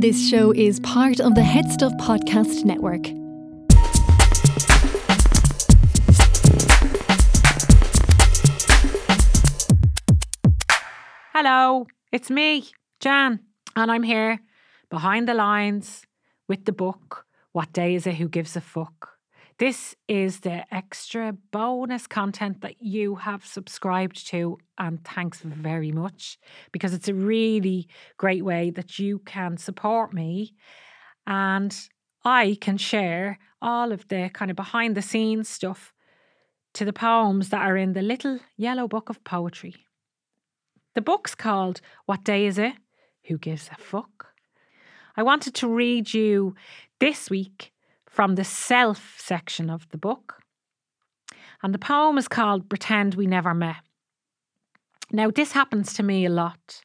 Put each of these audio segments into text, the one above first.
This show is part of the HeadStuff Podcast Network. Hello, it's me, Jan, and I'm here behind the lines with the book What Day Is It Who Gives a Fuck? This is the extra bonus content that you have subscribed to, and thanks very much because it's a really great way that you can support me and I can share all of the kind of behind the scenes stuff to the poems that are in the little yellow book of poetry. The book's called What Day Is It? Who Gives a Fuck? I wanted to read you this week from the self section of the book. And the poem is called Pretend We Never Met. Now, this happens to me a lot.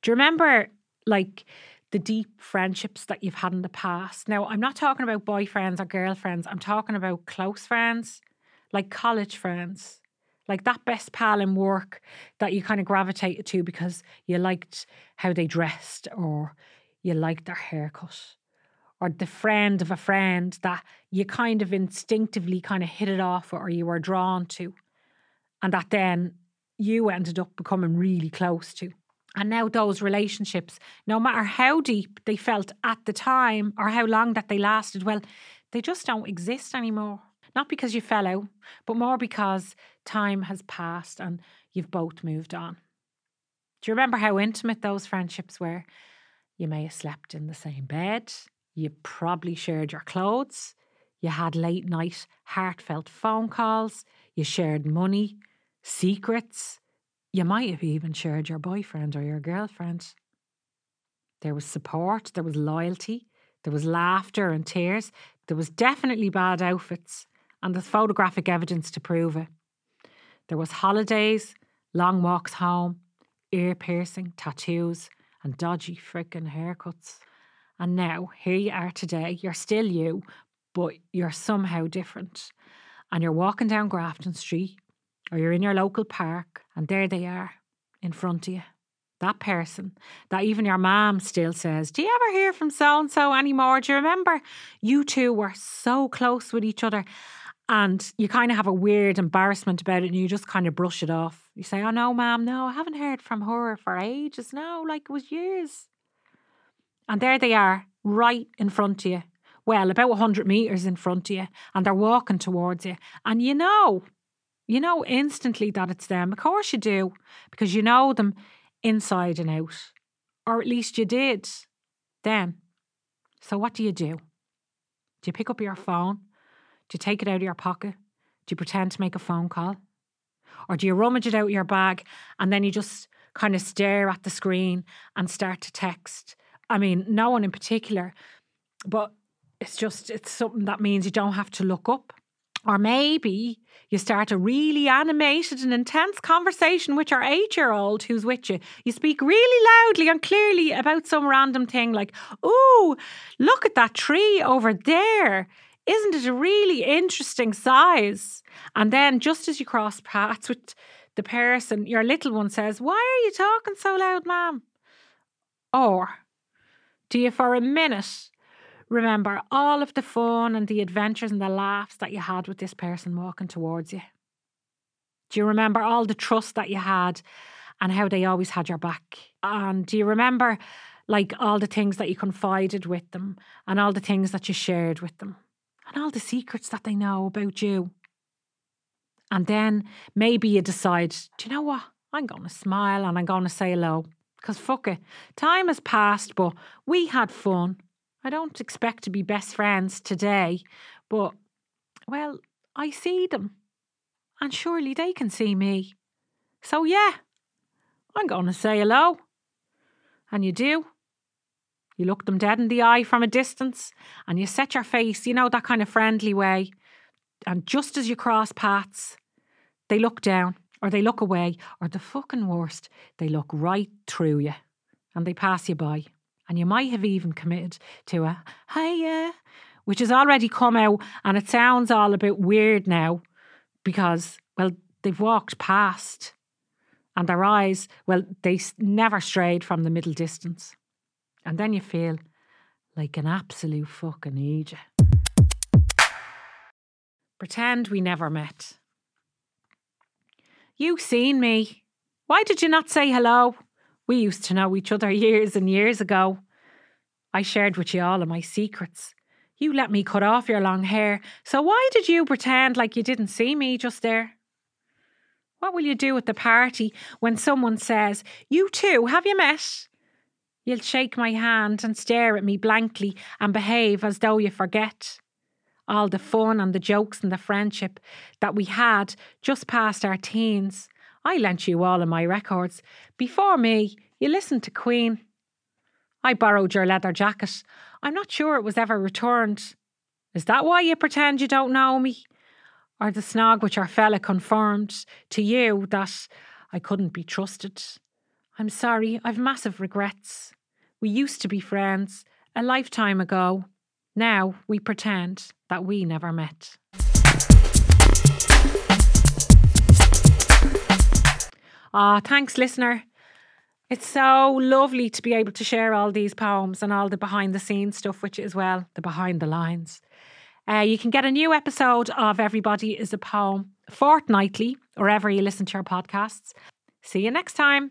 Do you remember, like, the deep friendships that you've had in the past? Now, I'm not talking about boyfriends or girlfriends, I'm talking about close friends, like college friends, like that best pal in work that you kind of gravitated to because you liked how they dressed or you liked their haircut or the friend of a friend that you kind of instinctively kind of hit it off or you were drawn to, and that then you ended up becoming really close to. And now those relationships, no matter how deep they felt at the time or how long that they lasted, well, they just don't exist anymore. Not because you fell out, but more because time has passed and you've both moved on. Do you remember how intimate those friendships were? You may have slept in the same bed, you probably shared your clothes. You had late night, heartfelt phone calls. You shared money, secrets. You might have even shared your boyfriend or your girlfriend. There was support, there was loyalty, there was laughter and tears. There was definitely bad outfits, and there's photographic evidence to prove it. There was holidays, long walks home, ear piercing, tattoos, and dodgy frickin' haircuts. And now, here you are today. You're still you, but you're somehow different. And you're walking down Grafton Street, or you're in your local park, and there they are in front of you. That person that even your mom still says, Do you ever hear from so and so anymore? Do you remember you two were so close with each other? And you kind of have a weird embarrassment about it and you just kind of brush it off. You say, Oh no, ma'am, no, I haven't heard from her for ages. No, like it was years. And there they are, right in front of you. Well, about 100 metres in front of you, and they're walking towards you. And you know, you know instantly that it's them. Of course you do, because you know them inside and out. Or at least you did then. So what do you do? Do you pick up your phone? Do you take it out of your pocket? Do you pretend to make a phone call? Or do you rummage it out of your bag and then you just kind of stare at the screen and start to text I mean, no one in particular, but it's just, it's something that means you don't have to look up. Or maybe you start a really animated and intense conversation with your eight year old who's with you. You speak really loudly and clearly about some random thing like, oh, look at that tree over there. Isn't it a really interesting size? And then just as you cross paths with the person, your little one says, Why are you talking so loud, ma'am? Or do you, for a minute, remember all of the fun and the adventures and the laughs that you had with this person walking towards you? Do you remember all the trust that you had and how they always had your back? And do you remember like all the things that you confided with them and all the things that you shared with them and all the secrets that they know about you? And then maybe you decide, do you know what? I'm going to smile and I'm going to say hello. Because fuck it, time has passed, but we had fun. I don't expect to be best friends today, but, well, I see them. And surely they can see me. So, yeah, I'm going to say hello. And you do. You look them dead in the eye from a distance and you set your face, you know, that kind of friendly way. And just as you cross paths, they look down or they look away, or the fucking worst, they look right through you and they pass you by. And you might have even committed to a hiya, which has already come out and it sounds all a bit weird now because, well, they've walked past and their eyes, well, they never strayed from the middle distance. And then you feel like an absolute fucking idiot. Pretend we never met. You seen me. Why did you not say hello? We used to know each other years and years ago. I shared with you all of my secrets. You let me cut off your long hair, so why did you pretend like you didn't see me just there? What will you do at the party when someone says, You too, have you met? You'll shake my hand and stare at me blankly and behave as though you forget. All the fun and the jokes and the friendship that we had just past our teens. I lent you all of my records. Before me, you listened to Queen. I borrowed your leather jacket. I'm not sure it was ever returned. Is that why you pretend you don't know me? Or the snog which our fella confirmed to you that I couldn't be trusted? I'm sorry, I've massive regrets. We used to be friends a lifetime ago. Now we pretend that we never met. Ah, oh, thanks, listener. It's so lovely to be able to share all these poems and all the behind the scenes stuff which is, well, the behind the lines. Uh, you can get a new episode of Everybody is a Poem fortnightly, or wherever you listen to your podcasts. See you next time.